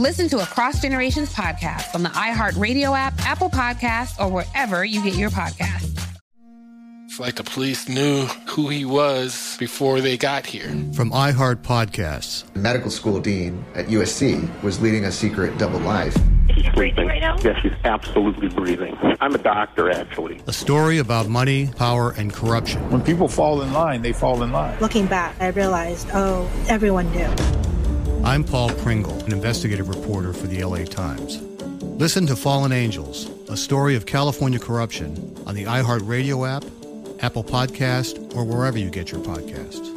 Listen to Across Generations podcast on the iHeartRadio app, Apple Podcasts, or wherever you get your podcasts. It's like the police knew who he was before they got here. From iHeart Podcasts. Medical school dean at USC was leading a secret double life. She's breathing right now? Yes, she's absolutely breathing. I'm a doctor, actually. A story about money, power, and corruption. When people fall in line, they fall in line. Looking back, I realized, oh, everyone knew. I'm Paul Pringle, an investigative reporter for the LA Times. Listen to Fallen Angels, a story of California corruption on the iHeartRadio app, Apple Podcast, or wherever you get your podcasts.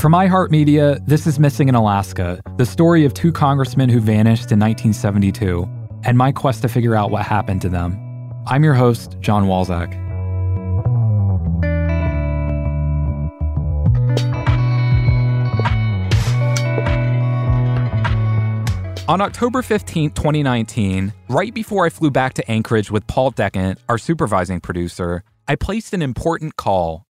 From iHeartMedia, this is Missing in Alaska, the story of two congressmen who vanished in 1972, and my quest to figure out what happened to them. I'm your host, Jon Walczak. On October 15, 2019, right before I flew back to Anchorage with Paul Decant, our supervising producer, I placed an important call.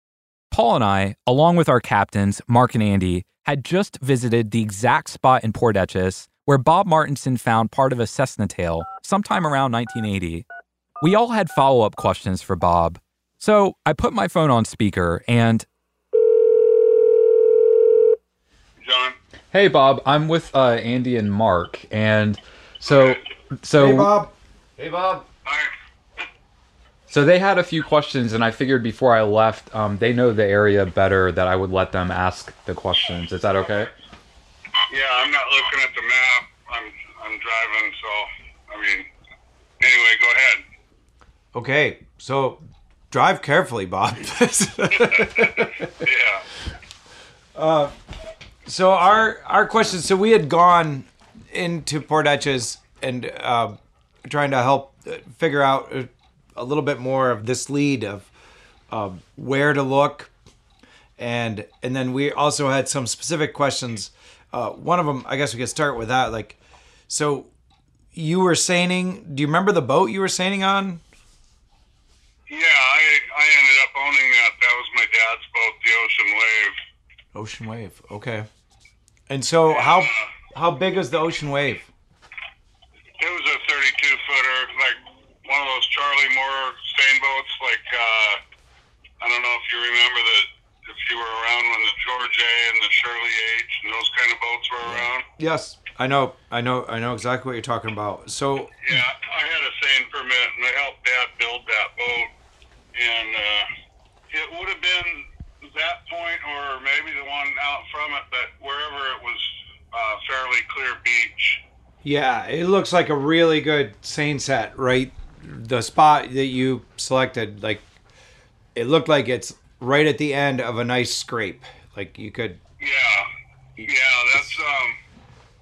Paul and I, along with our captains, Mark and Andy, had just visited the exact spot in Port Etches where Bob Martinson found part of a Cessna tail sometime around 1980. We all had follow up questions for Bob, so I put my phone on speaker and. Jon. Hey Bob, I'm with uh, Andy and Mark, and so so. Hey Bob. Hey Bob. Hi. So they had a few questions, and I figured before I left, um, they know the area better that I would let them ask the questions. Is that okay? Yeah, I'm not looking at the map. I'm I'm driving, so I mean, anyway, go ahead. Okay, so drive carefully, Bob. yeah. Uh, so our our question. So we had gone into Port Etches and uh, trying to help figure out a little bit more of this lead of uh, where to look, and and then we also had some specific questions. Uh, one of them, I guess we could start with that. Like, so you were sailing. Do you remember the boat you were sailing on? Yeah, I I ended up owning that. That was my dad's boat, the Ocean Wave. Ocean Wave. Okay. And so how how big is the Ocean Wave? It was a 32 footer, like one of those Charlie Moore seine boats. Like uh, I don't know if you remember that if you were around when the George A and the Shirley H and those kind of boats were around. Yes, I know, I know, I know exactly what you're talking about. So yeah, I had a seine permit and I helped Dad build that boat, and uh, it would have been that point or maybe the one out from it, but wherever it was uh, fairly clear beach. Yeah, it looks like a really good seine set, right? The spot that you selected, like, it looked like it's right at the end of a nice scrape. Like you could. Yeah, yeah, that's um.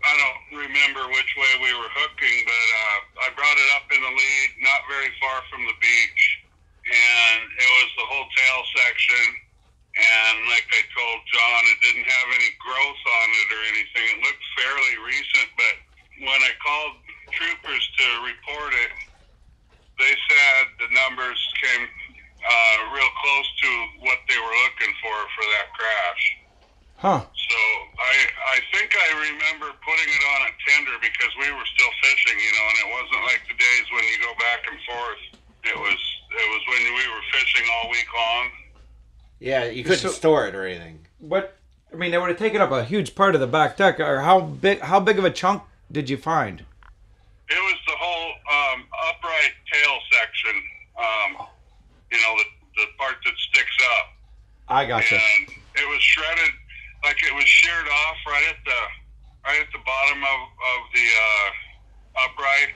I don't remember which way we were hooking, but uh, I brought it up in the lead, not very far from the beach, and it was the whole tail section. And like I told Jon it didn't have any growth on it or anything. It looked fairly recent, but when I called troopers to report it, they said the numbers came uh, real close to what they were looking for for that crash. Huh. So I I think I remember putting it on a tender because we were still fishing, you know, and it wasn't like the days when you go back and forth. It was it was when we were fishing all week long. Yeah, you couldn't So- store it or anything. What? I mean, it would have taken up a huge part of the back deck. Or how big? How big of a chunk did you find? It was the whole um, upright tail section. Um, you know, the the part that sticks up. I gotcha. And it was shredded, like it was sheared off right at the right at the bottom of of the uh, upright.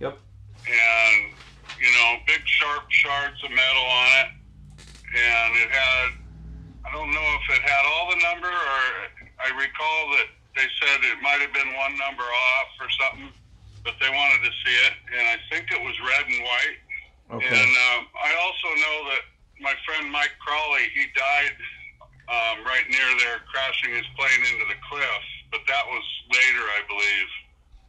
Yep. And you know, big sharp shards of metal on it, and it had. I don't know if it had all the number, or I recall that they said it might have been one number off or something, but they wanted to see it, and I think it was red and white. Okay. And um, I also know that my friend Mike Crawley, he died um, right near there, crashing his plane into the cliff. But that was later, I believe.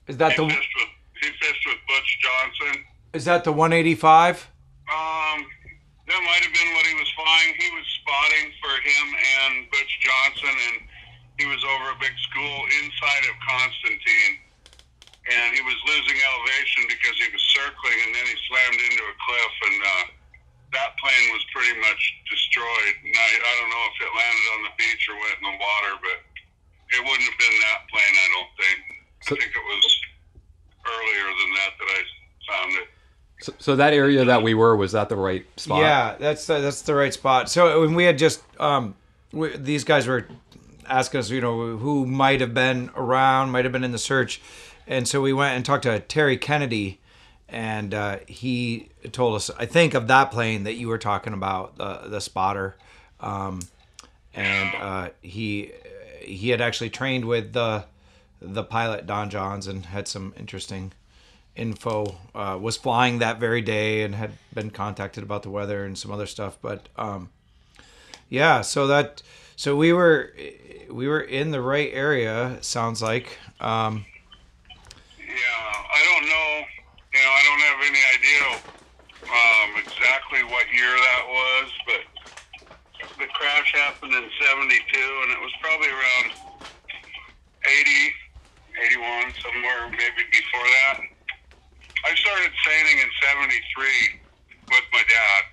Is that he the fished with he fished with Butch Johnson. Is that the 185? Um, that might have been what he was flying. He was spotting for him and Butch Johnson, and he was over a big school inside of Constantine. And he was losing elevation because he was circling, and then he slammed into a cliff, and uh, that plane was pretty much destroyed. And I, I don't know if it landed on the beach or went in the water, but it wouldn't have been that plane, I don't think. I think it was earlier than that that I found it. So, so that area that we were was that the right spot? Yeah, that's the, that's the right spot. So when we had just um, we, these guys were asking us, you know, who might have been around, might have been in the search, and so we went and talked to Terry Kennedy, and uh, he told us, I think, of that plane that you were talking about, the the spotter, um, and uh, he he had actually trained with the the pilot Don Johns and had some interesting info uh, was flying that very day and had been contacted about the weather and some other stuff but um, yeah so that so we were we were in the right area sounds like um, yeah I don't know. You know, I don't have any idea um, exactly what year that was, but the crash happened in 72, and it was probably around 80, 81, somewhere maybe before that. I started sailing in 73 with my dad,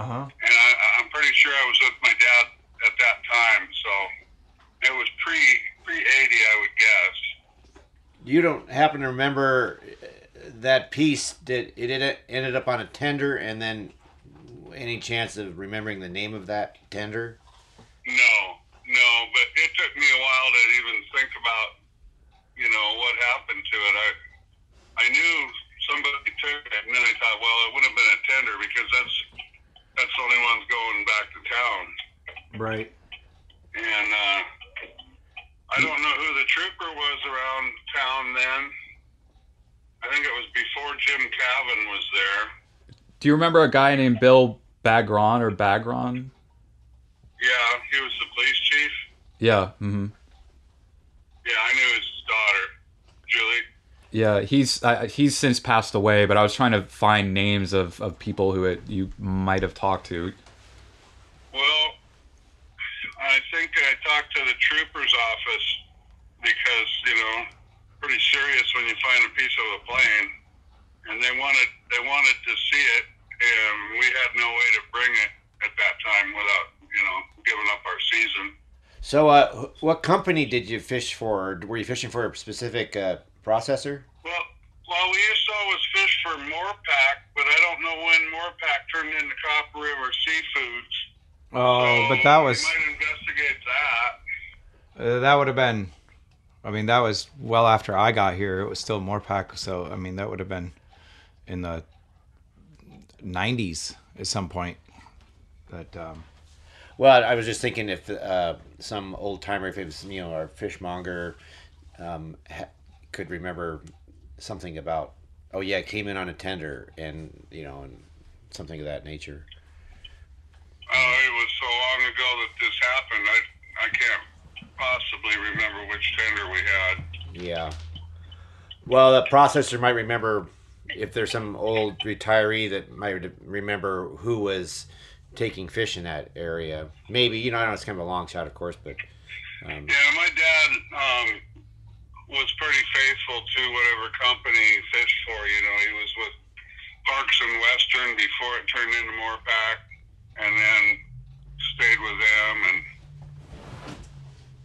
uh-huh and I, I'm pretty sure I was with my dad at that time, so it was pre pre 80, I would guess. You don't happen to remember uh, that piece? Did it ended- ended up on a tender, and then any chance of remembering the name of that tender? No, no, but it took me a while to even think about, you know, what happened to it. I, I knew somebody took it, and then I thought, well, it would have been a tender because that's that's the only ones going back to town. right And uh, I don't know who the trooper was around town then. I think it was before Jim Cavan was there. Do you remember a guy named Bill Bagron or Bagron? Yeah, he was the police chief. Yeah. hmm Yeah, I knew his daughter, Julie. Yeah, he's uh, he's since passed away, but I was trying to find names of, of people who it, you might have talked to. Well, I think I talked to the trooper's office because, you know, pretty serious when you find a piece of a plane. And they wanted they wanted to see it and we had no way to bring it at that time without, you know, giving up our season. So, uh, what company did you fish for? Were you fishing for a specific uh, processor? Well, well, we used to always fish for Moorpack, but I don't know when Moorpack turned into Copper River Seafoods. oh but that was We might investigate that. uh, that would have been I mean that was well after I got here it was still more pack so I mean that would have been in the 90s at some point but um, Well, I was just thinking if uh, some old timer, if it was you know our fishmonger, um, ha- could remember something about. Oh yeah, it came in on a tender, and you know, and something of that nature. Oh, it was so long ago that this happened. I I can't tender we had. Yeah. Well, the processor might remember if there's some old retiree that might remember who was taking fish in that area. Maybe you know, I know it's kind of a long shot, of course, but um, Yeah, my dad um, was pretty faithful to whatever company he fished for. You know, he was with Parks and Western before it turned into Moorpack, and then stayed with them. And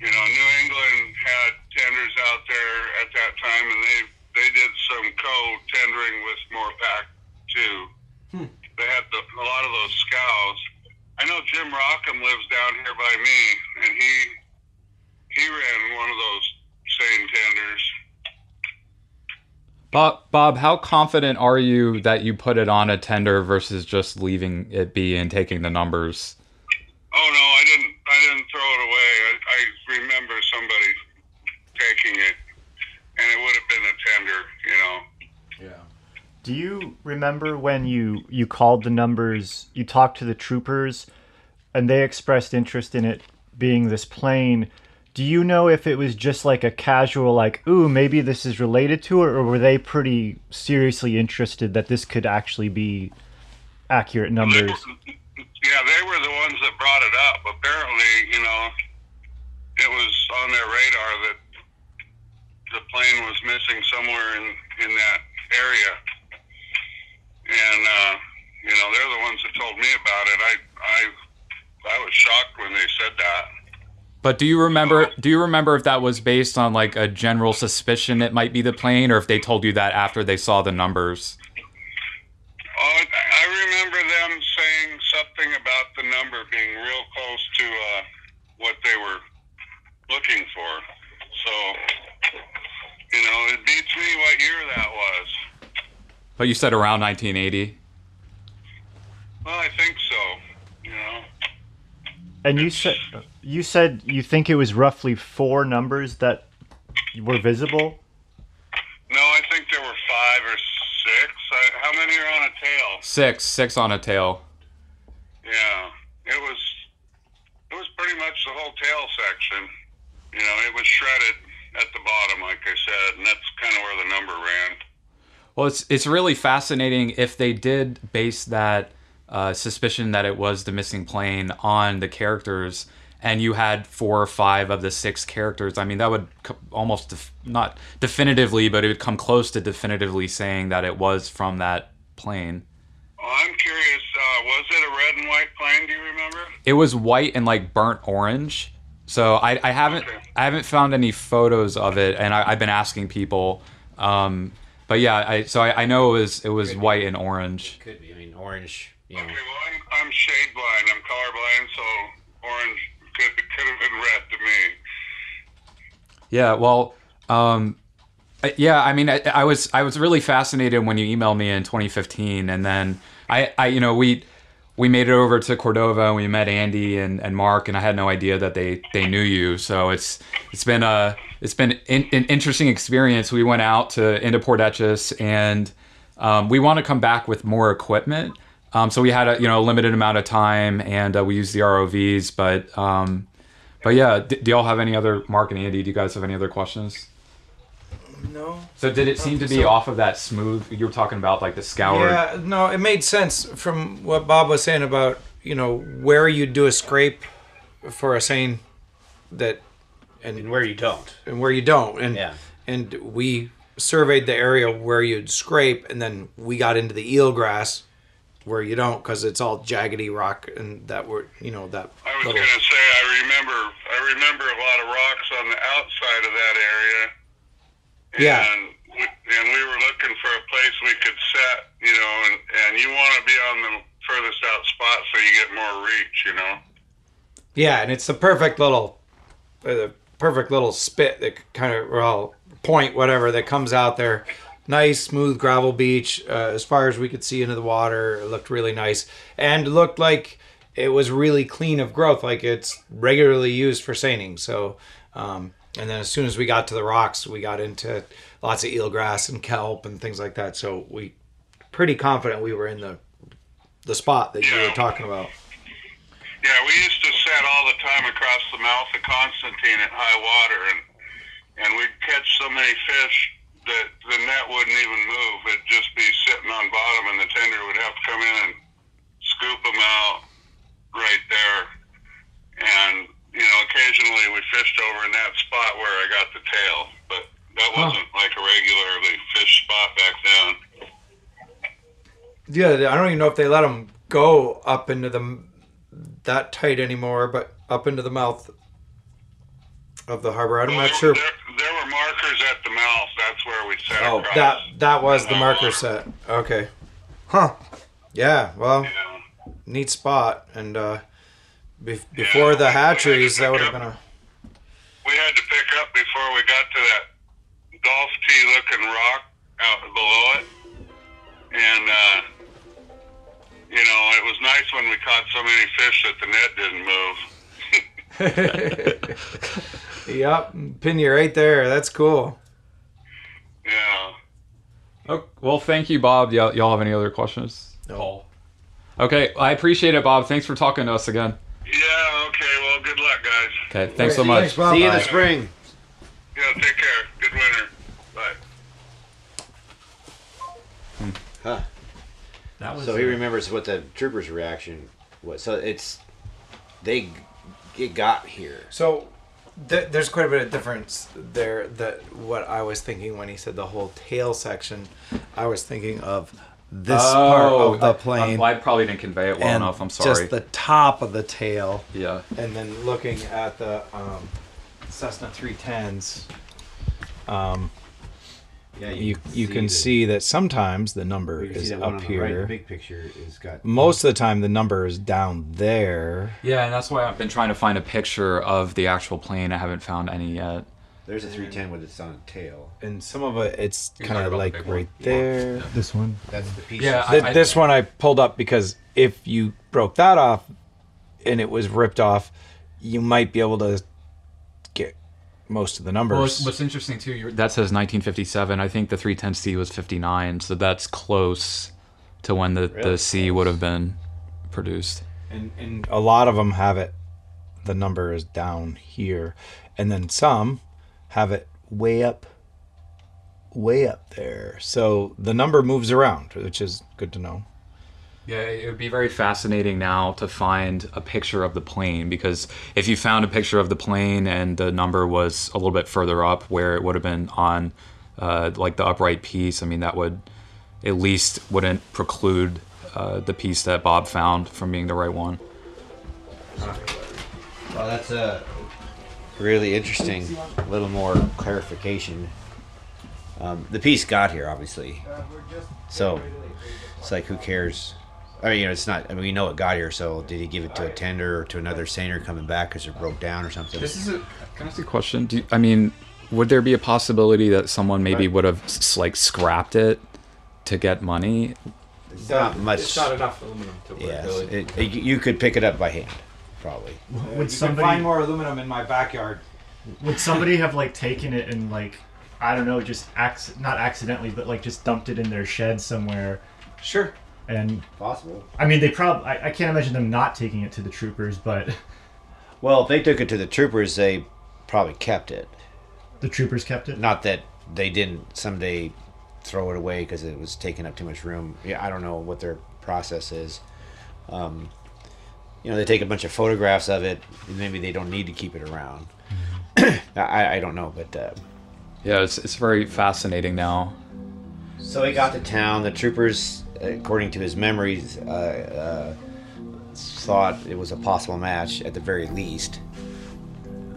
you know, New England had tenders out there at that time, and they they did some co-tendering with Moorpack too. Hmm. They had the, a lot of those scows. I know Jim Rockham lives down here by me, and he he ran one of those same tenders. Bob, Bob, how confident are you that you put it on a tender versus just leaving it be and taking the numbers? Oh no, I didn't. I didn't throw it away. I, I remember somebody taking it, and it would have been a tender. You know. Do you remember when you you called the numbers? You talked to the troopers, and they expressed interest in it being this plane. Do you know if it was just like a casual, like, ooh, maybe this is related to it, or were they pretty seriously interested that this could actually be accurate numbers? Yeah, they were the ones that brought it up. Apparently, you know, it was on their radar that the plane was missing somewhere in in that area, and uh, you know, they're the ones that told me about it. I I I was shocked when they said that. But do you remember? Do you remember if that was based on like a general suspicion it might be the plane, or if they told you that after they saw the numbers? Oh, I remember them saying something about the number being real close to uh, what they were looking for. So, you know, it beats me what year that was. But you said around 1980. Well, I think so. You know, And you said you said you think it was roughly four numbers that were visible. no, I think there were five or six. I, how many are on a tail? Six, six on a tail. Yeah, it was. It was pretty much the whole tail section. You know, it was shredded at the bottom, like I said, and that's kind of where the number ran. Well, it's it's really fascinating if they did base that uh, suspicion that it was the missing plane on the characters, and you had four or five of the six characters. I mean, that would co- almost def- not definitively, but it would come close to definitively saying that it was from that plane. Well, I'm curious. Uh, was it a red and white plane? Do you remember? It was white and like burnt orange. So I, I haven't I haven't found any photos of it, and I, I've been asking people. Um, but yeah, I so I, I know it was it was white and orange. could be. I mean, orange. You know, Okay, well, I'm, I'm shade blind. I'm colorblind, so orange could could have been red to me. Yeah, well, um, yeah. I mean, I, I was I was really fascinated when you emailed me in 2015, and then I, I you know we we made it over to Cordova and we met Andy and, and Mark, and I had no idea that they they knew you. So it's it's been a it's been in, an interesting experience. We went out to into Port Etches, and um, we want to come back with more equipment. Um, so we had a you know a limited amount of time, and uh, we used the ROVs, but. Um, but yeah, do y'all have any other Mark and Andy? Do you guys have any other questions? No. So did it seem to be So- off of that smooth? You were talking about like the scour. Yeah, no, it made sense from what Bob was saying about you know where you do a scrape for a saying that and, where you don't and where you don't and Yeah. and we surveyed the area where you'd scrape and then we got into the eelgrass where you don't because it's all jaggedy rock and that were you know that I was little going to say I remember I remember a lot of rocks on the outside of that area. Yeah. And we, and we were looking for a place we could set, you know, and and you want to be on the furthest out spot so you get more reach, you know. Yeah, and it's the perfect little, uh, the perfect little spit that kind of well point whatever that comes out there. Nice smooth gravel beach. Uh, as far as we could see into the water, it looked really nice and looked like it was really clean of growth, like it's regularly used for seining. So, um, and then as soon as we got to the rocks, we got into lots of eelgrass and kelp and things like that. So we pretty confident we were in the the spot that you were talking about. Yeah, we used to set all the time across the mouth of Constantine at high water, and and we'd catch so many fish that the net wouldn't even move. It'd just be sitting on bottom, and the tender would have to come in and scoop them out right there. And you know, occasionally we fished over in that spot where I got the tail, but that wasn't like a regularly fished spot back then. Yeah, I don't even know if they let them go up into the that tight anymore, but up into the mouth of the harbor. I'm not sure. There, there were markers at the mouth. That's where we sat Oh, that that was the marker set. Okay. Huh. Yeah. Well, neat spot. And uh, be- before the hatcheries, that would have been a. we had to pick up before we got to that golf tee looking rock out below it. And, uh, you know, it was nice when we caught so many fish that the net didn't move. Yep, pin you right there. That's cool. Yeah. Oh, well, thank you, Bob. Y'all, y'all have any other questions? No. Okay, I appreciate it, Bob. Thanks for talking to us again. Yeah, okay. Well, good luck, guys. Okay, thanks so much. See you in the spring. Yeah, take care. Good winter. Bye. Hmm. Huh. That was so he remembers what the troopers' reaction was. So it's they it got here. So th- there's quite a bit of difference there. That what I was thinking when he said the whole tail section, I was thinking of this part of the plane. I, I probably didn't convey it well and enough. I'm sorry. Just the top of the tail. Yeah. And then looking at the um, Cessna 310s, um, Yeah, you you you, can can see see that sometimes the number You can see is up on the right, here. big picture is got- Most of the time, the number is down there. Yeah, and that's why I've been trying to find a picture of the actual plane. I haven't found any yet. There's a 310 with its on tail. And some of it, it's You're kind talking of about the like big one? right there. This one. That's the piece. Yeah, Th- I- I- this one I pulled up because if you broke that off and it was ripped off, you might be able to get most of the numbers. Well, what's, what's interesting too, you're, that says 1957. I think the 310C was 59, so that's close to when the, Really the C would have been produced. and, and a lot of them have it. The number is down here, and then some have it way up, way up there. So the number moves around, which is good to know. Yeah, it would be very fascinating now to find a picture of the plane because if you found a picture of the plane and the number was a little bit further up where it would have been on uh, like the upright piece, I mean, that would at least wouldn't preclude uh, the piece that Bob found from being the right one. Well, that's a really interesting. A little more clarification. Um, the piece got here, obviously. So it's like, who cares? I mean, you know, it's not. I mean, we know it got here. So did he give it to a tender or to another seiner coming back because it broke down or something? This is a Can I ask a question? Do you, I mean, would there be a possibility that someone maybe would have like scrapped it to get money? It's not much. It's not enough aluminum to work. Yes, really. it, it- you could pick it up by hand, probably. you Would can somebody find more aluminum in my backyard? would somebody have like taken it and like I don't know, just acc- not accidentally, but like just dumped it in their shed somewhere? Sure. And Possible. I mean, they probably. I, I can't imagine them not taking it to the troopers, but Well, if they took it to the troopers, they probably kept it. the troopers kept it. Not that they didn't someday throw it away because it was taking up too much room. Yeah, I don't know what their process is. Um, you know, they take a bunch of photographs of it. and Maybe they don't need to keep it around. I, I don't know, but uh, Yeah, it's it's very fascinating now. so he got to town. The troopers, according to his memories, uh, uh, thought it was a possible match at the very least.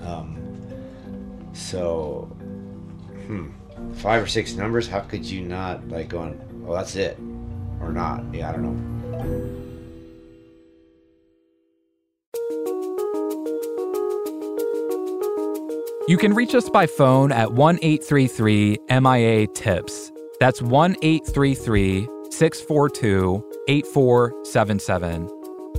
Um, so, hmm, five or six numbers. How could you not like going? Well, that's it, or not? Yeah, I don't know. You can reach us by phone at 1 833 MIA TIPS. That's 1 833 642 8477.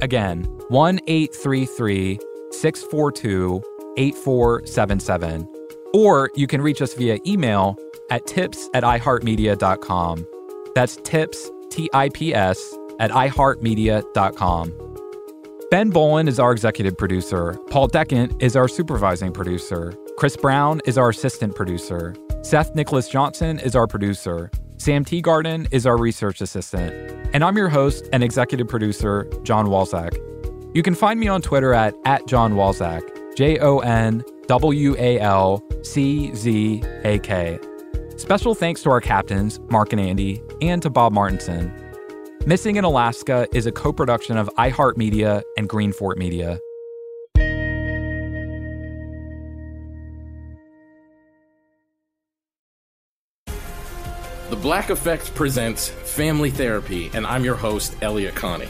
Again, 1 833 642 8477. Or you can reach us via email at tips at iheartmedia.com. That's tips, T I P S, at iheartmedia.com. Ben Bowlin is our executive producer. Paul Decant is our supervising producer. Chris Brown is our assistant producer. Seth Nicholas Johnson is our producer. Sam Teagarden is our research assistant. And I'm your host and executive producer, Jon Walczak. You can find me on Twitter at, at Jon Walczak, J O N W A L C Z A K. Special thanks to our captains, Mark and Andy, and to Bob Martinson. Missing in Alaska is a co production of iHeartMedia and Greenfort Media. The Black Effect presents Family Therapy, and I'm your host, Elliott Connie.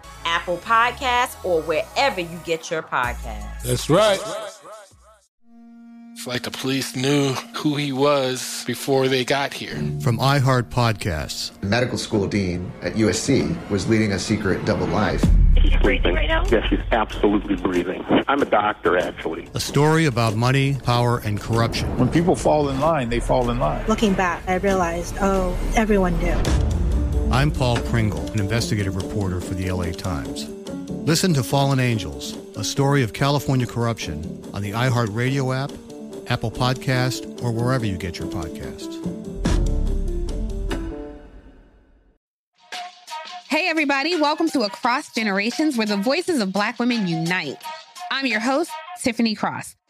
Apple Podcasts, or wherever you get your podcasts. That's right. It's like the police knew who he was before they got here. From iHeart Podcasts. The medical school dean at USC was leading a secret double life. She's breathing right now? Yes, she's absolutely breathing. I'm a doctor, actually. A story about money, power, and corruption. When people fall in line, they fall in line. Looking back, I realized, oh, everyone knew. I'm Paul Pringle, an investigative reporter for the LA Times. Listen to Fallen Angels, a story of California corruption on the iHeartRadio app, Apple Podcast, or wherever you get your podcasts. Hey, everybody, welcome to Across Generations, where the voices of Black women unite. I'm your host, Tiffany Cross.